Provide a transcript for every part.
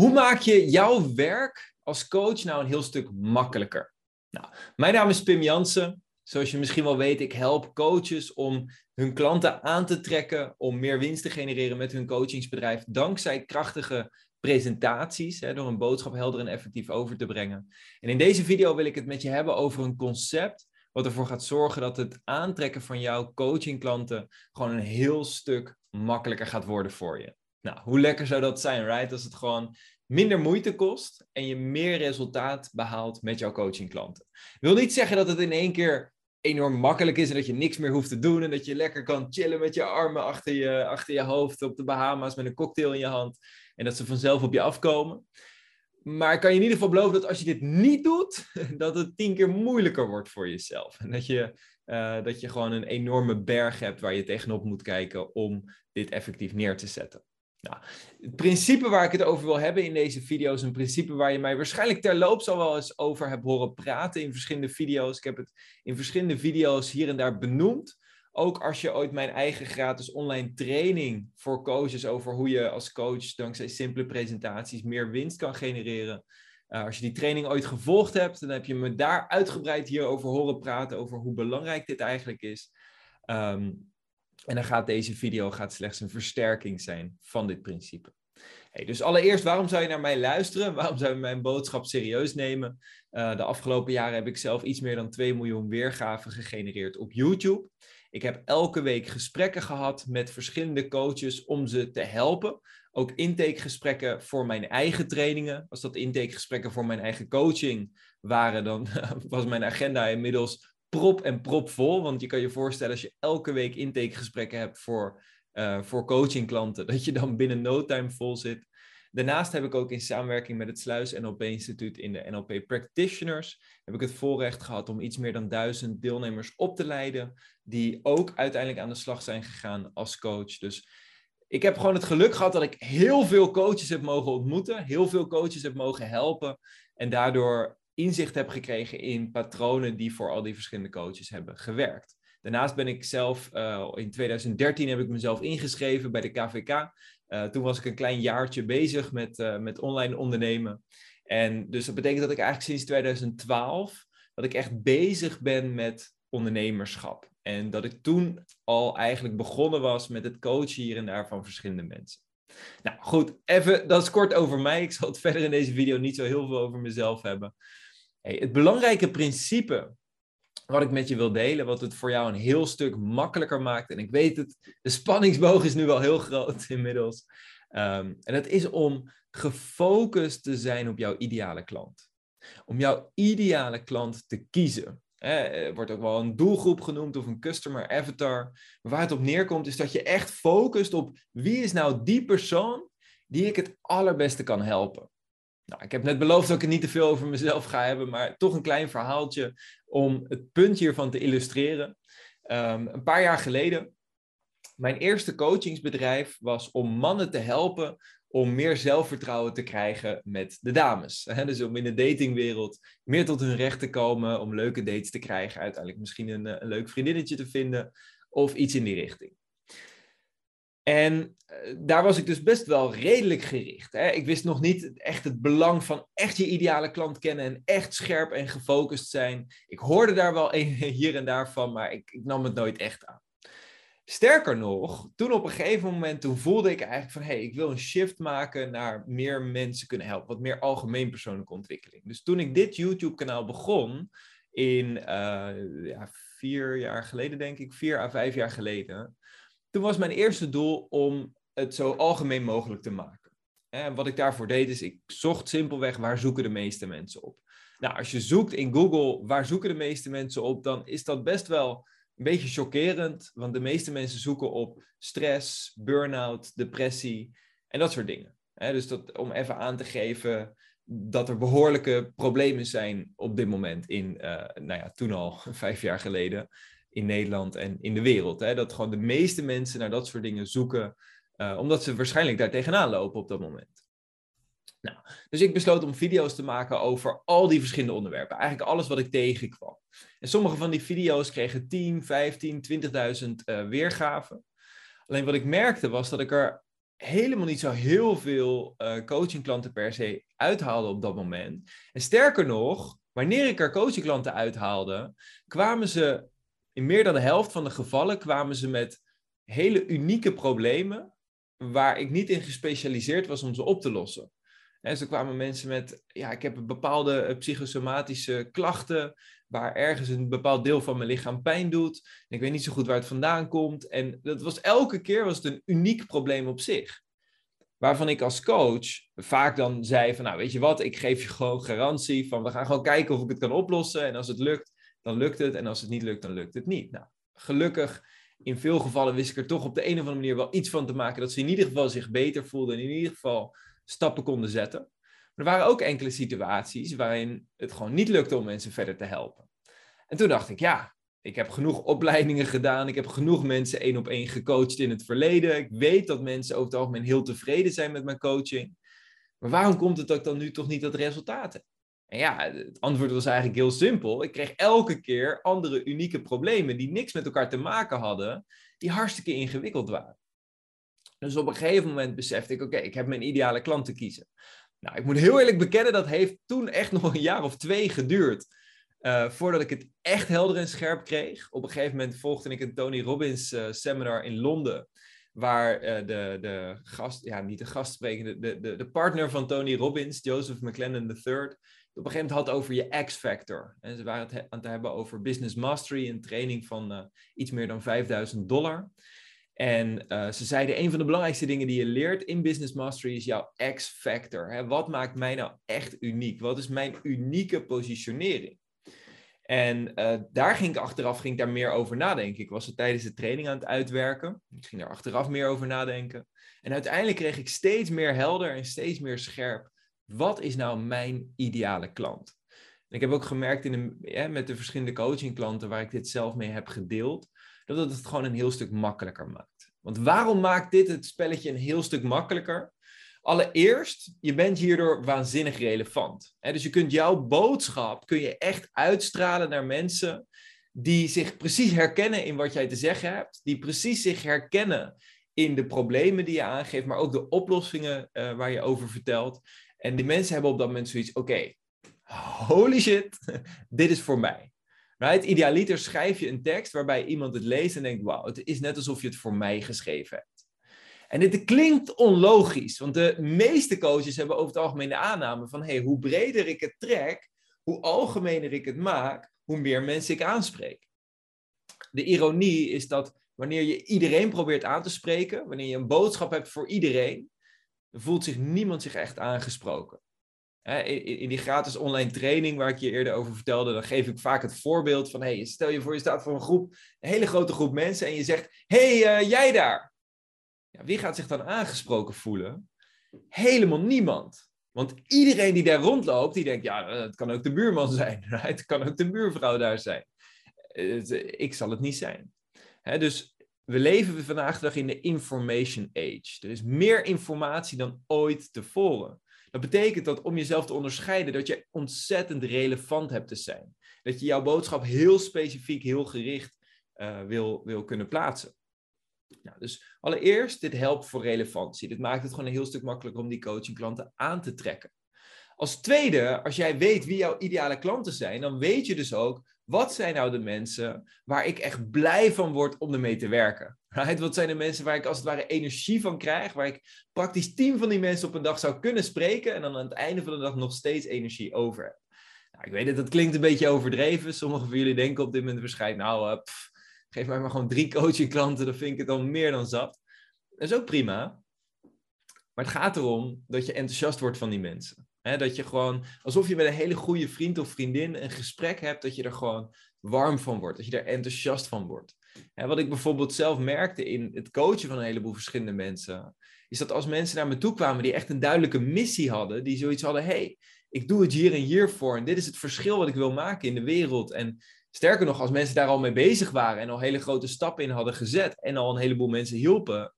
Hoe maak je jouw werk als coach nou een heel stuk makkelijker? Nou, mijn naam is Pim Jansen. Zoals je misschien wel weet, ik help coaches om hun klanten aan te trekken, om meer winst te genereren met hun coachingsbedrijf, dankzij krachtige presentaties, hè, door een boodschap helder en effectief over te brengen. En in deze video wil ik het met je hebben over een concept wat ervoor gaat zorgen dat het aantrekken van jouw coachingklanten gewoon een heel stuk makkelijker gaat worden voor je. Nou, hoe lekker zou dat zijn, right? Als het gewoon minder moeite kost en je meer resultaat behaalt met jouw coachingklanten. Wil niet zeggen dat het in één keer enorm makkelijk is en dat je niks meer hoeft te doen en dat je lekker kan chillen met je armen achter je, achter je hoofd op de Bahama's met een cocktail in je hand en dat ze vanzelf op je afkomen. Maar ik kan je in ieder geval beloven dat als je dit niet doet, dat het tien keer moeilijker wordt voor jezelf. En dat je, uh, dat je gewoon een enorme berg hebt waar je tegenop moet kijken om dit effectief neer te zetten. Nou, het principe waar ik het over wil hebben in deze video is een principe waar je mij waarschijnlijk terloops al wel eens over hebt horen praten in verschillende video's. Ik heb het in verschillende video's hier en daar benoemd. Ook als je ooit mijn eigen gratis online training voor coaches over hoe je als coach dankzij simpele presentaties meer winst kan genereren. Uh, als je die training ooit gevolgd hebt, dan heb je me daar uitgebreid hierover horen praten, over hoe belangrijk dit eigenlijk is. Um, en dan gaat deze video gaat slechts een versterking zijn van dit principe. Hey, dus allereerst, waarom zou je naar mij luisteren? Waarom zou je mijn boodschap serieus nemen? Uh, de afgelopen jaren heb ik zelf iets meer dan 2 miljoen weergaven gegenereerd op YouTube. Ik heb elke week gesprekken gehad met verschillende coaches om ze te helpen. Ook intakegesprekken voor mijn eigen trainingen. Als dat intakegesprekken voor mijn eigen coaching waren, dan was mijn agenda inmiddels prop en prop vol. Want je kan je voorstellen als je elke week intakegesprekken hebt voor, uh, voor coachingklanten, dat je dan binnen no time vol zit. Daarnaast heb ik ook in samenwerking met het Sluis NLP Instituut in de NLP Practitioners, heb ik het voorrecht gehad om iets meer dan duizend deelnemers op te leiden, die ook uiteindelijk aan de slag zijn gegaan als coach. Dus ik heb gewoon het geluk gehad dat ik heel veel coaches heb mogen ontmoeten, heel veel coaches heb mogen helpen en daardoor inzicht heb gekregen in patronen die voor al die verschillende coaches hebben gewerkt. Daarnaast ben ik zelf, uh, in 2013 heb ik mezelf ingeschreven bij de KVK. Eh, toen was ik een klein jaartje bezig met, uh, met online ondernemen. En dus dat betekent dat ik eigenlijk sinds 2012, dat ik echt bezig ben met ondernemerschap. En dat ik toen al eigenlijk begonnen was met het coachen hier en daar van verschillende mensen. Nou goed, even, dat is kort over mij. Ik zal het verder in deze video niet zo heel veel over mezelf hebben. Het belangrijke principe wat ik met je wil delen, wat het voor jou een heel stuk makkelijker maakt. En ik weet het, de spanningsboog is nu wel heel groot inmiddels. Um, en dat is om gefocust te zijn op jouw ideale klant. Om jouw ideale klant te kiezen. Er wordt ook wel een doelgroep genoemd of een customer avatar. Maar waar het op neerkomt is dat je echt focust op wie is nou die persoon die ik het allerbeste kan helpen. Nou, ik heb net beloofd dat ik het niet te veel over mezelf ga hebben, maar toch een klein verhaaltje om het punt hiervan te illustreren. Um, een paar jaar geleden, mijn eerste coachingsbedrijf was om mannen te helpen om meer zelfvertrouwen te krijgen met de dames. Dus om in de datingwereld meer tot hun recht te komen, om leuke dates te krijgen, uiteindelijk misschien een, een leuk vriendinnetje te vinden of iets in die richting. En eh, daar was ik dus best wel redelijk gericht. Hè? Ik wist nog niet echt het belang van echt je ideale klant kennen en echt scherp en gefocust zijn. Ik hoorde daar wel een, hier en daar van, maar ik, ik nam het nooit echt aan. Sterker nog, toen op een gegeven moment toen voelde ik eigenlijk van hé, hey, ik wil een shift maken naar meer mensen kunnen helpen, wat meer algemeen persoonlijke ontwikkeling. Dus toen ik dit YouTube kanaal begon, in uh, ja, vier jaar geleden denk ik, vier à vijf jaar geleden, toen was mijn eerste doel om het zo algemeen mogelijk te maken. En wat ik daarvoor deed is, ik zocht simpelweg waar zoeken de meeste mensen op. Nou, als je zoekt in Google waar zoeken de meeste mensen op, dan is dat best wel een beetje chockerend, want de meeste mensen zoeken op stress, burn-out, depressie en dat soort dingen. dus dat, om even aan te geven dat er behoorlijke problemen zijn op dit moment in, uh, nou ja, toen al, vijf jaar geleden, in Nederland en in de wereld. Hè? Dat gewoon de meeste mensen naar dat soort dingen zoeken, uh, omdat ze waarschijnlijk daar tegenaan lopen op dat moment. Nou, dus ik besloot om video's te maken over al die verschillende onderwerpen. Eigenlijk alles wat ik tegenkwam. En sommige van die video's kregen 10, 15, 20.000 uh, weergaven. Alleen wat ik merkte was dat ik er helemaal niet zo heel veel uh, coachingklanten per se uithaalde op dat moment. En sterker nog, wanneer ik er coachingklanten uithaalde, kwamen ze in meer dan de helft van de gevallen kwamen ze met hele unieke problemen waar ik niet in gespecialiseerd was om ze op te lossen. En zo kwamen mensen met, ja, ik heb bepaalde eh, psychosomatische klachten, waar ergens een bepaald deel van mijn lichaam pijn doet. Ik weet niet zo goed waar het vandaan komt. En dat was elke keer was het een uniek probleem op zich. Waarvan ik als coach vaak dan zei van, nou weet je wat, ik geef je gewoon garantie van, we gaan gewoon kijken of ik het kan oplossen. En als het lukt, dan lukt het. En als het niet lukt, dan lukt het niet. Nou, gelukkig, in veel gevallen wist ik er toch op de een of andere manier wel iets van te maken. Dat ze in ieder geval zich beter voelden en in ieder geval stappen konden zetten. Maar er waren ook enkele situaties waarin het gewoon niet lukte om mensen verder te helpen. En toen dacht ik, ja, ik heb genoeg opleidingen gedaan. Ik heb genoeg mensen één op één gecoacht in het verleden. Ik weet dat mensen over het algemeen heel tevreden zijn met mijn coaching. Maar waarom komt het dat ik dan nu toch niet dat resultaat heb? En ja, het antwoord was eigenlijk heel simpel. Ik kreeg elke keer andere unieke problemen die niks met elkaar te maken hadden, die hartstikke ingewikkeld waren. Dus op een gegeven moment besefte ik, oké, ik heb mijn ideale klant te kiezen. Nou, ik moet heel eerlijk bekennen, dat heeft toen echt nog een jaar of twee geduurd. Uh, voordat ik het echt helder en scherp kreeg. Op een gegeven moment volgde ik een Tony Robbins uh, seminar in Londen. Waar uh, de, de gast, ja, niet de gastsprekende, de, de, de partner van Tony Robbins, Joseph McLennan III, op een gegeven moment had over je X-factor. En ze waren het aan het hebben over business mastery, een training van iets meer dan 5000 dollar. En uh, ze zeiden, een van de belangrijkste dingen die je leert in Business Mastery is jouw X-factor. Wat maakt mij nou echt uniek? Wat is mijn unieke positionering? En uh, daar ging ik achteraf ging ik daar meer over nadenken. Ik was er tijdens de training aan het uitwerken. Ik ging daar achteraf meer over nadenken. En uiteindelijk kreeg ik steeds meer helder en steeds meer scherp. Wat is nou mijn ideale klant? En ik heb ook gemerkt in met de verschillende coachingklanten waar ik dit zelf mee heb gedeeld, dat het het gewoon een heel stuk makkelijker maakt. Want waarom maakt dit het spelletje een heel stuk makkelijker? Allereerst, je bent hierdoor waanzinnig relevant. Dus je kunt jouw boodschap kun je echt uitstralen naar mensen die zich precies herkennen in wat jij te zeggen hebt, die precies zich herkennen in de problemen die je aangeeft, maar ook de oplossingen uh, waar je over vertelt. En die mensen hebben op dat moment zoiets, oké, holy shit, dit is voor mij. Right? Idealiter schrijf je een tekst waarbij iemand het leest en denkt, wauw, het is net alsof je het voor mij geschreven hebt. En dit klinkt onlogisch, want de meeste coaches hebben over het algemeen de aanname van hey, hoe breder ik het trek, hoe algemener ik het maak, hoe meer mensen ik aanspreek. De ironie is dat wanneer je iedereen probeert aan te spreken, wanneer je een boodschap hebt voor iedereen, voelt zich niemand zich echt aangesproken. In die gratis online training waar ik je eerder over vertelde, dan geef ik vaak het voorbeeld van, hey, stel je voor je staat voor een groep, een hele grote groep mensen en je zegt, hey, uh, jij daar. Ja, wie gaat zich dan aangesproken voelen? Helemaal niemand. Want iedereen die daar rondloopt, die denkt, ja, het kan ook de buurman zijn. Het kan ook de buurvrouw daar zijn. Ik zal het niet zijn. dus we leven vandaag de dag in de information age. Er is meer informatie dan ooit tevoren. Dat betekent dat om jezelf te onderscheiden, dat je ontzettend relevant hebt te zijn. Dat je jouw boodschap heel specifiek, heel gericht uh, wil, wil kunnen plaatsen. Nou, dus allereerst, dit helpt voor relevantie. Dit maakt het gewoon een heel stuk makkelijker om die coachingklanten aan te trekken. Als tweede, als jij weet wie jouw ideale klanten zijn, dan weet je dus ook wat zijn nou de mensen waar ik echt blij van word om ermee te werken. Right? Wat zijn de mensen waar ik als het ware energie van krijg, waar ik praktisch tien van die mensen op een dag zou kunnen spreken en dan aan het einde van de dag nog steeds energie over heb. Nou, ik weet het, dat klinkt een beetje overdreven. Sommigen van jullie denken op dit moment waarschijnlijk, nou, uh, geef mij maar gewoon drie coachingklanten, dan vind ik het al meer dan zat. Dat is ook prima. Maar het gaat erom dat je enthousiast wordt van die mensen. dat je gewoon, alsof je met een hele goede vriend of vriendin een gesprek hebt, dat je er gewoon warm van wordt, dat je er enthousiast van wordt. wat ik bijvoorbeeld zelf merkte in het coachen van een heleboel verschillende mensen, is dat als mensen naar me toe kwamen die echt een duidelijke missie hadden, die zoiets hadden, hey, ik doe het hier en hier voor en dit is het verschil wat ik wil maken in de wereld en Sterker nog, als mensen daar al mee bezig waren en al hele grote stappen in hadden gezet en al een heleboel mensen hielpen,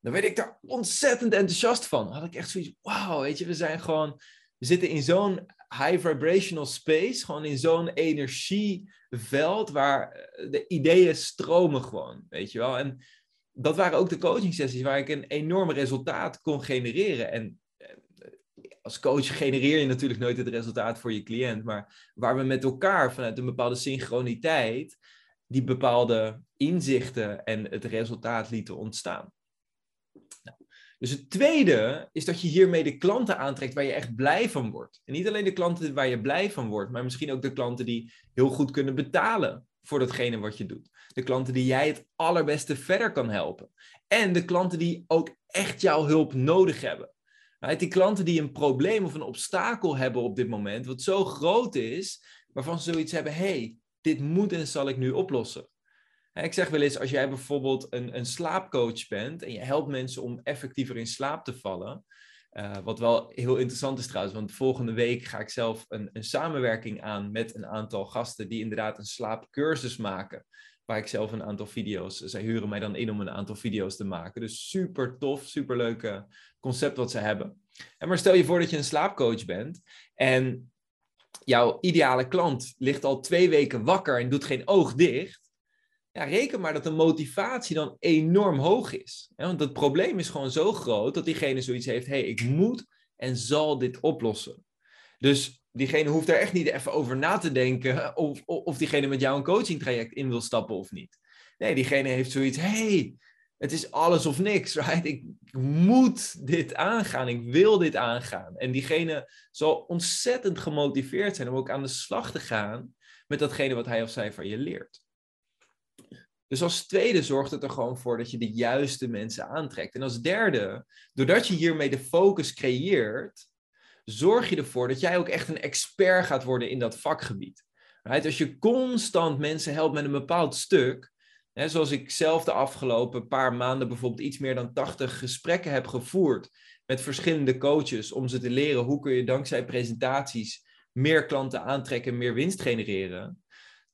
dan werd ik daar ontzettend enthousiast van. Had ik echt zoiets, wauw, weet je, we zijn gewoon, we zitten in zo'n high vibrational space, gewoon in zo'n energieveld waar de ideeën stromen gewoon, weet je wel. En dat waren ook de coaching sessies waar ik een enorm resultaat kon genereren. En eh, als coach genereer je natuurlijk nooit het resultaat voor je cliënt, maar waar we met elkaar vanuit een bepaalde synchroniteit die bepaalde inzichten en het resultaat lieten ontstaan. Nou, dus het tweede is dat je hiermee de klanten aantrekt waar je echt blij van wordt. En niet alleen de klanten waar je blij van wordt, maar misschien ook de klanten die heel goed kunnen betalen voor datgene wat je doet. De klanten die jij het allerbeste verder kan helpen. En de klanten die ook echt jouw hulp nodig hebben. Die klanten die een probleem of een obstakel hebben op dit moment, wat zo groot is, waarvan ze zoiets hebben: hey, dit moet en zal ik nu oplossen. Ik zeg wel eens, als jij bijvoorbeeld een, een slaapcoach bent en je helpt mensen om effectiever in slaap te vallen, uh, wat wel heel interessant is trouwens, want volgende week ga ik zelf een, een samenwerking aan met een aantal gasten die inderdaad een slaapcursus maken. Waar ik zelf een aantal video's, zij huren mij dan in om een aantal video's te maken. Dus super tof, super leuke concept wat ze hebben. En maar stel je voor dat je een slaapcoach bent en jouw ideale klant ligt al twee weken wakker en doet geen oog dicht ja, reken maar dat de motivatie dan enorm hoog is. Want het probleem is gewoon zo groot dat diegene zoiets heeft: hé, hey, ik moet en zal dit oplossen. Dus diegene hoeft er echt niet even over na te denken of, of, diegene met jou een coaching traject in wil stappen of niet. Nee, diegene heeft zoiets: hey, het is alles of niks, right? Ik moet dit aangaan, ik wil dit aangaan. En diegene zal ontzettend gemotiveerd zijn om ook aan de slag te gaan met datgene wat hij of zij van je leert. Dus als tweede zorgt het er gewoon voor dat je de juiste mensen aantrekt. En als derde, doordat je hiermee de focus creëert, zorg je ervoor dat jij ook echt een expert gaat worden in dat vakgebied. Right? Als je constant mensen helpt met een bepaald stuk, hè, zoals ik zelf de afgelopen paar maanden bijvoorbeeld iets meer dan 80 gesprekken heb gevoerd met verschillende coaches om ze te leren hoe kun je dankzij presentaties meer klanten aantrekken, meer winst genereren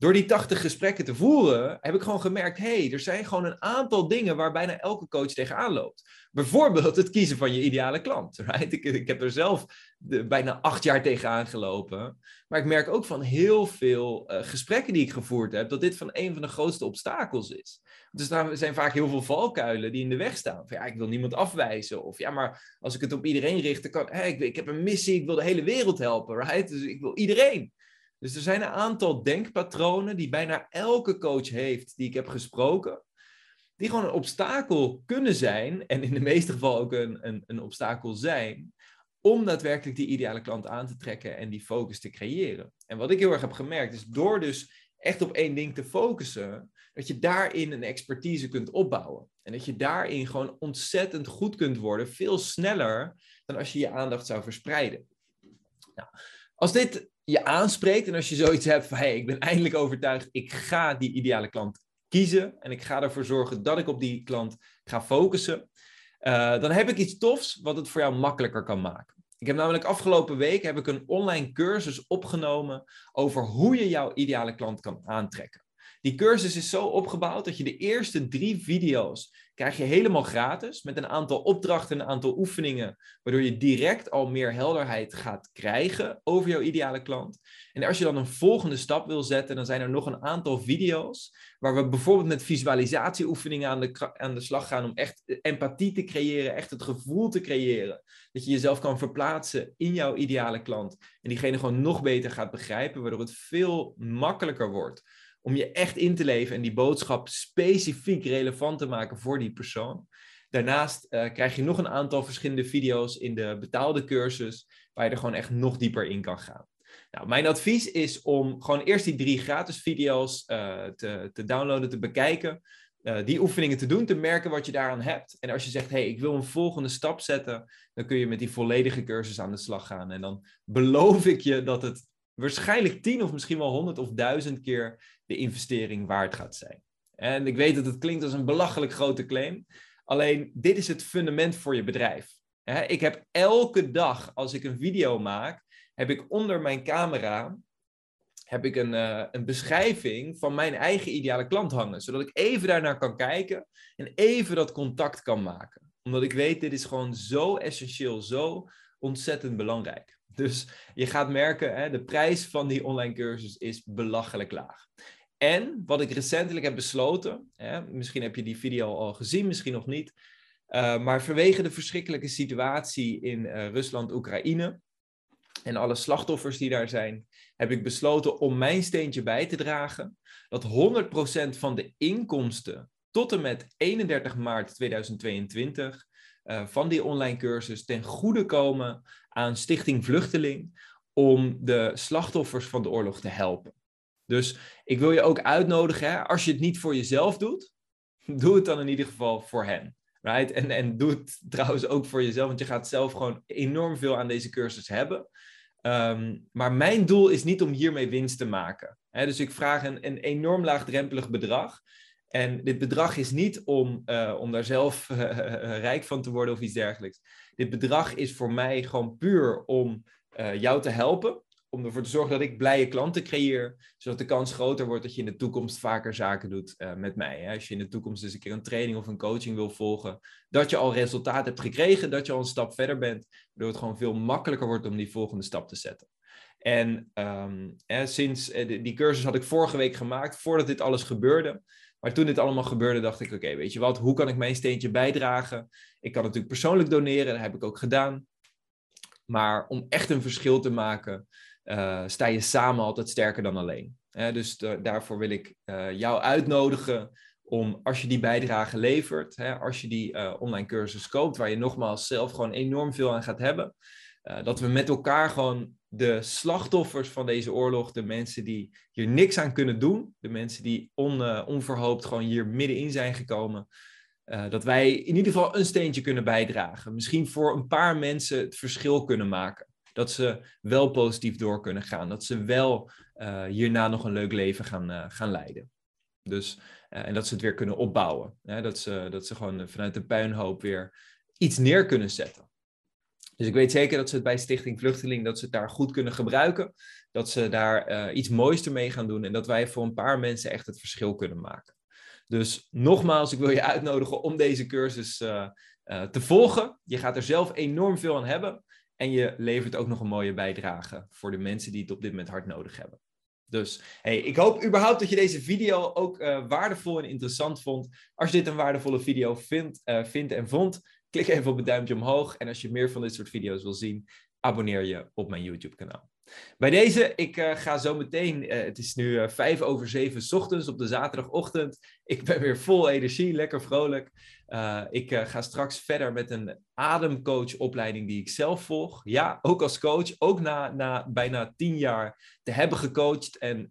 door die 80 gesprekken te voeren, heb ik gewoon gemerkt: hé, hey, er zijn gewoon een aantal dingen waar bijna elke coach tegenaan loopt. Bijvoorbeeld het kiezen van je ideale klant. Right? Ik, ik heb er zelf bijna acht jaar tegenaan gelopen. Maar ik merk ook van heel veel uh, gesprekken die ik gevoerd heb, dat dit van een van de grootste obstakels is. Dus er zijn vaak heel veel valkuilen die in de weg staan. Van, ja, ik wil niemand afwijzen. Of ja, maar als ik het op iedereen richt, dan kan ik, ik heb een missie, ik wil de hele wereld helpen. Right? Dus ik wil iedereen. Dus er zijn een aantal denkpatronen die bijna elke coach heeft die ik heb gesproken, die gewoon een obstakel kunnen zijn, en in de meeste gevallen ook een, een, een obstakel zijn, om daadwerkelijk die ideale klant aan te trekken en die focus te creëren. En wat ik heel erg heb gemerkt, is door dus echt op één ding te focussen, dat je daarin een expertise kunt opbouwen. En dat je daarin gewoon ontzettend goed kunt worden, veel sneller dan als je je aandacht zou verspreiden. Nou, als dit je aanspreekt en als je zoiets hebt van, hey, ik ben eindelijk overtuigd, ik ga die ideale klant kiezen en ik ga ervoor zorgen dat ik op die klant ga focussen, uh, dan heb ik iets tofs wat het voor jou makkelijker kan maken. Ik heb namelijk afgelopen week heb ik een online cursus opgenomen over hoe je jouw ideale klant kan aantrekken. Die cursus is zo opgebouwd dat je de eerste drie video's krijg je helemaal gratis met een aantal opdrachten, een aantal oefeningen, waardoor je direct al meer helderheid gaat krijgen over jouw ideale klant. En als je dan een volgende stap wil zetten, dan zijn er nog een aantal video's waar we bijvoorbeeld met visualisatieoefeningen aan de, aan de slag gaan om echt empathie te creëren, echt het gevoel te creëren dat je jezelf kan verplaatsen in jouw ideale klant en diegene gewoon nog beter gaat begrijpen, waardoor het veel makkelijker wordt om je echt in te leven en die boodschap specifiek relevant te maken voor die persoon. Daarnaast uh, krijg je nog een aantal verschillende video's in de betaalde cursus, waar je er gewoon echt nog dieper in kan gaan. Nou, mijn advies is om gewoon eerst die drie gratis video's uh, te, te downloaden, te bekijken. Uh, die oefeningen te doen, te merken wat je daaraan hebt. En als je zegt, hey, ik wil een volgende stap zetten, dan kun je met die volledige cursus aan de slag gaan. En dan beloof ik je dat het waarschijnlijk tien of misschien wel honderd of duizend keer de investering waard gaat zijn. En ik weet dat het klinkt als een belachelijk grote claim. Alleen dit is het fundament voor je bedrijf. Ik heb elke dag als ik een video maak, heb ik onder mijn camera heb ik een, uh, een beschrijving van mijn eigen ideale klant hangen. Zodat ik even daarnaar kan kijken en even dat contact kan maken. Omdat ik weet, dit is gewoon zo essentieel, zo ontzettend belangrijk. Dus je gaat merken, hè, de prijs van die online cursus is belachelijk laag. En wat ik recentelijk heb besloten, hè, misschien heb je die video al gezien, misschien nog niet. Uh, maar vanwege de verschrikkelijke situatie in uh, Rusland-Oekraïne en alle slachtoffers die daar zijn, heb ik besloten om mijn steentje bij te dragen. Dat 100% van de inkomsten tot en met 31 maart 2022 uh, van die online cursus ten goede komen aan Stichting Vluchteling om de slachtoffers van de oorlog te helpen. Dus ik wil je ook uitnodigen, hè, als je het niet voor jezelf doet, doe het dan in ieder geval voor hen. Right? En, en doe het trouwens ook voor jezelf, want je gaat zelf gewoon enorm veel aan deze cursus hebben. Um, maar mijn doel is niet om hiermee winst te maken. Hè? Dus ik vraag een, een enorm laagdrempelig bedrag. En dit bedrag is niet om, uh, om daar zelf uh, rijk van te worden of iets dergelijks. Dit bedrag is voor mij gewoon puur om uh, jou te helpen om ervoor te zorgen dat ik blije klanten creëer, zodat de kans groter wordt dat je in de toekomst vaker zaken doet met mij. Hè? Als je in de toekomst eens een keer een training of een coaching wil volgen, dat je al resultaat hebt gekregen, dat je al een stap verder bent, waardoor het gewoon veel makkelijker wordt om die volgende stap te zetten. En um, hè, sinds die cursus had ik vorige week gemaakt, voordat dit alles gebeurde. Maar toen dit allemaal gebeurde, dacht ik: oké, weet je wat, hoe kan ik mijn steentje bijdragen? Ik kan natuurlijk persoonlijk doneren, dat heb ik ook gedaan. Maar om echt een verschil te maken, uh, sta je samen altijd sterker dan alleen. dus daarvoor wil ik uh, jou uitnodigen om, als je die bijdrage levert, hè, als je die uh, online cursus koopt, waar je nogmaals zelf gewoon enorm veel aan gaat hebben, dat we met elkaar gewoon de slachtoffers van deze oorlog, de mensen die hier niks aan kunnen doen, de mensen die on, onverhoopt gewoon hier middenin zijn gekomen, dat wij in ieder geval een steentje kunnen bijdragen. Misschien voor een paar mensen het verschil kunnen maken dat ze wel positief door kunnen gaan. Dat ze wel hierna nog een leuk leven gaan, gaan leiden. Dus, en dat ze het weer kunnen opbouwen. Hè? Dat, ze, dat ze gewoon vanuit de puinhoop weer iets neer kunnen zetten. Dus ik weet zeker dat ze het bij Stichting Vluchteling, dat ze het daar goed kunnen gebruiken. Dat ze daar iets moois mee gaan doen. En dat wij voor een paar mensen echt het verschil kunnen maken. Dus nogmaals, ik wil je uitnodigen om deze cursus te volgen. Je gaat er zelf enorm veel aan hebben. En je levert ook nog een mooie bijdrage voor de mensen die het op dit moment hard nodig hebben. Dus hey, ik hoop überhaupt dat je deze video ook waardevol en interessant vond. Als je dit een waardevolle video vindt, vindt en vond, klik even op het duimpje omhoog. En als je meer van dit soort video's wil zien, abonneer je op mijn YouTube kanaal. Bij deze, ik uh, ga zo meteen, uh, het is nu uh, vijf over zeven ochtends op de zaterdagochtend. Ik ben weer vol energie, lekker vrolijk. ik ga straks verder met een ademcoachopleiding die ik zelf volg. Ja, ook als coach, ook na, na bijna tien jaar te hebben gecoacht en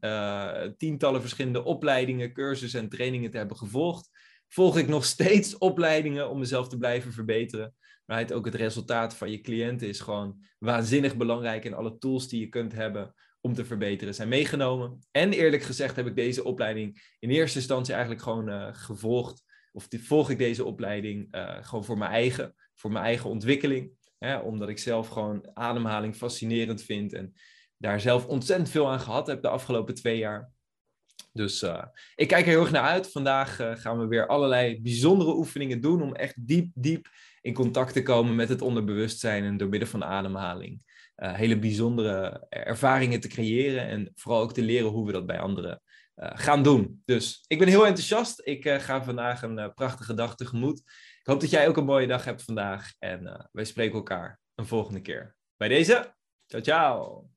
tientallen verschillende opleidingen, cursussen en trainingen te hebben gevolgd. Volg ik nog steeds opleidingen om mezelf te blijven verbeteren. Right? Ook het resultaat van je cliënten is gewoon waanzinnig belangrijk. En alle tools die je kunt hebben om te verbeteren zijn meegenomen. En eerlijk gezegd heb ik deze opleiding in eerste instantie eigenlijk gewoon uh, gevolgd. Of volg ik deze opleiding uh, gewoon voor mijn eigen, voor mijn eigen ontwikkeling. Hè? Omdat ik zelf gewoon ademhaling fascinerend vind. En daar zelf ontzettend veel aan gehad heb de afgelopen twee jaar. Dus uh, ik kijk er heel erg naar uit. Vandaag gaan we weer allerlei bijzondere oefeningen doen om echt diep, diep in contact te komen met het onderbewustzijn en door middel van ademhaling uh, hele bijzondere ervaringen te creëren en vooral ook te leren hoe we dat bij anderen gaan doen. Dus ik ben heel enthousiast. Ik ga vandaag een prachtige dag tegemoet. Ik hoop dat jij ook een mooie dag hebt vandaag en wij spreken elkaar een volgende keer. Bij deze, ciao ciao!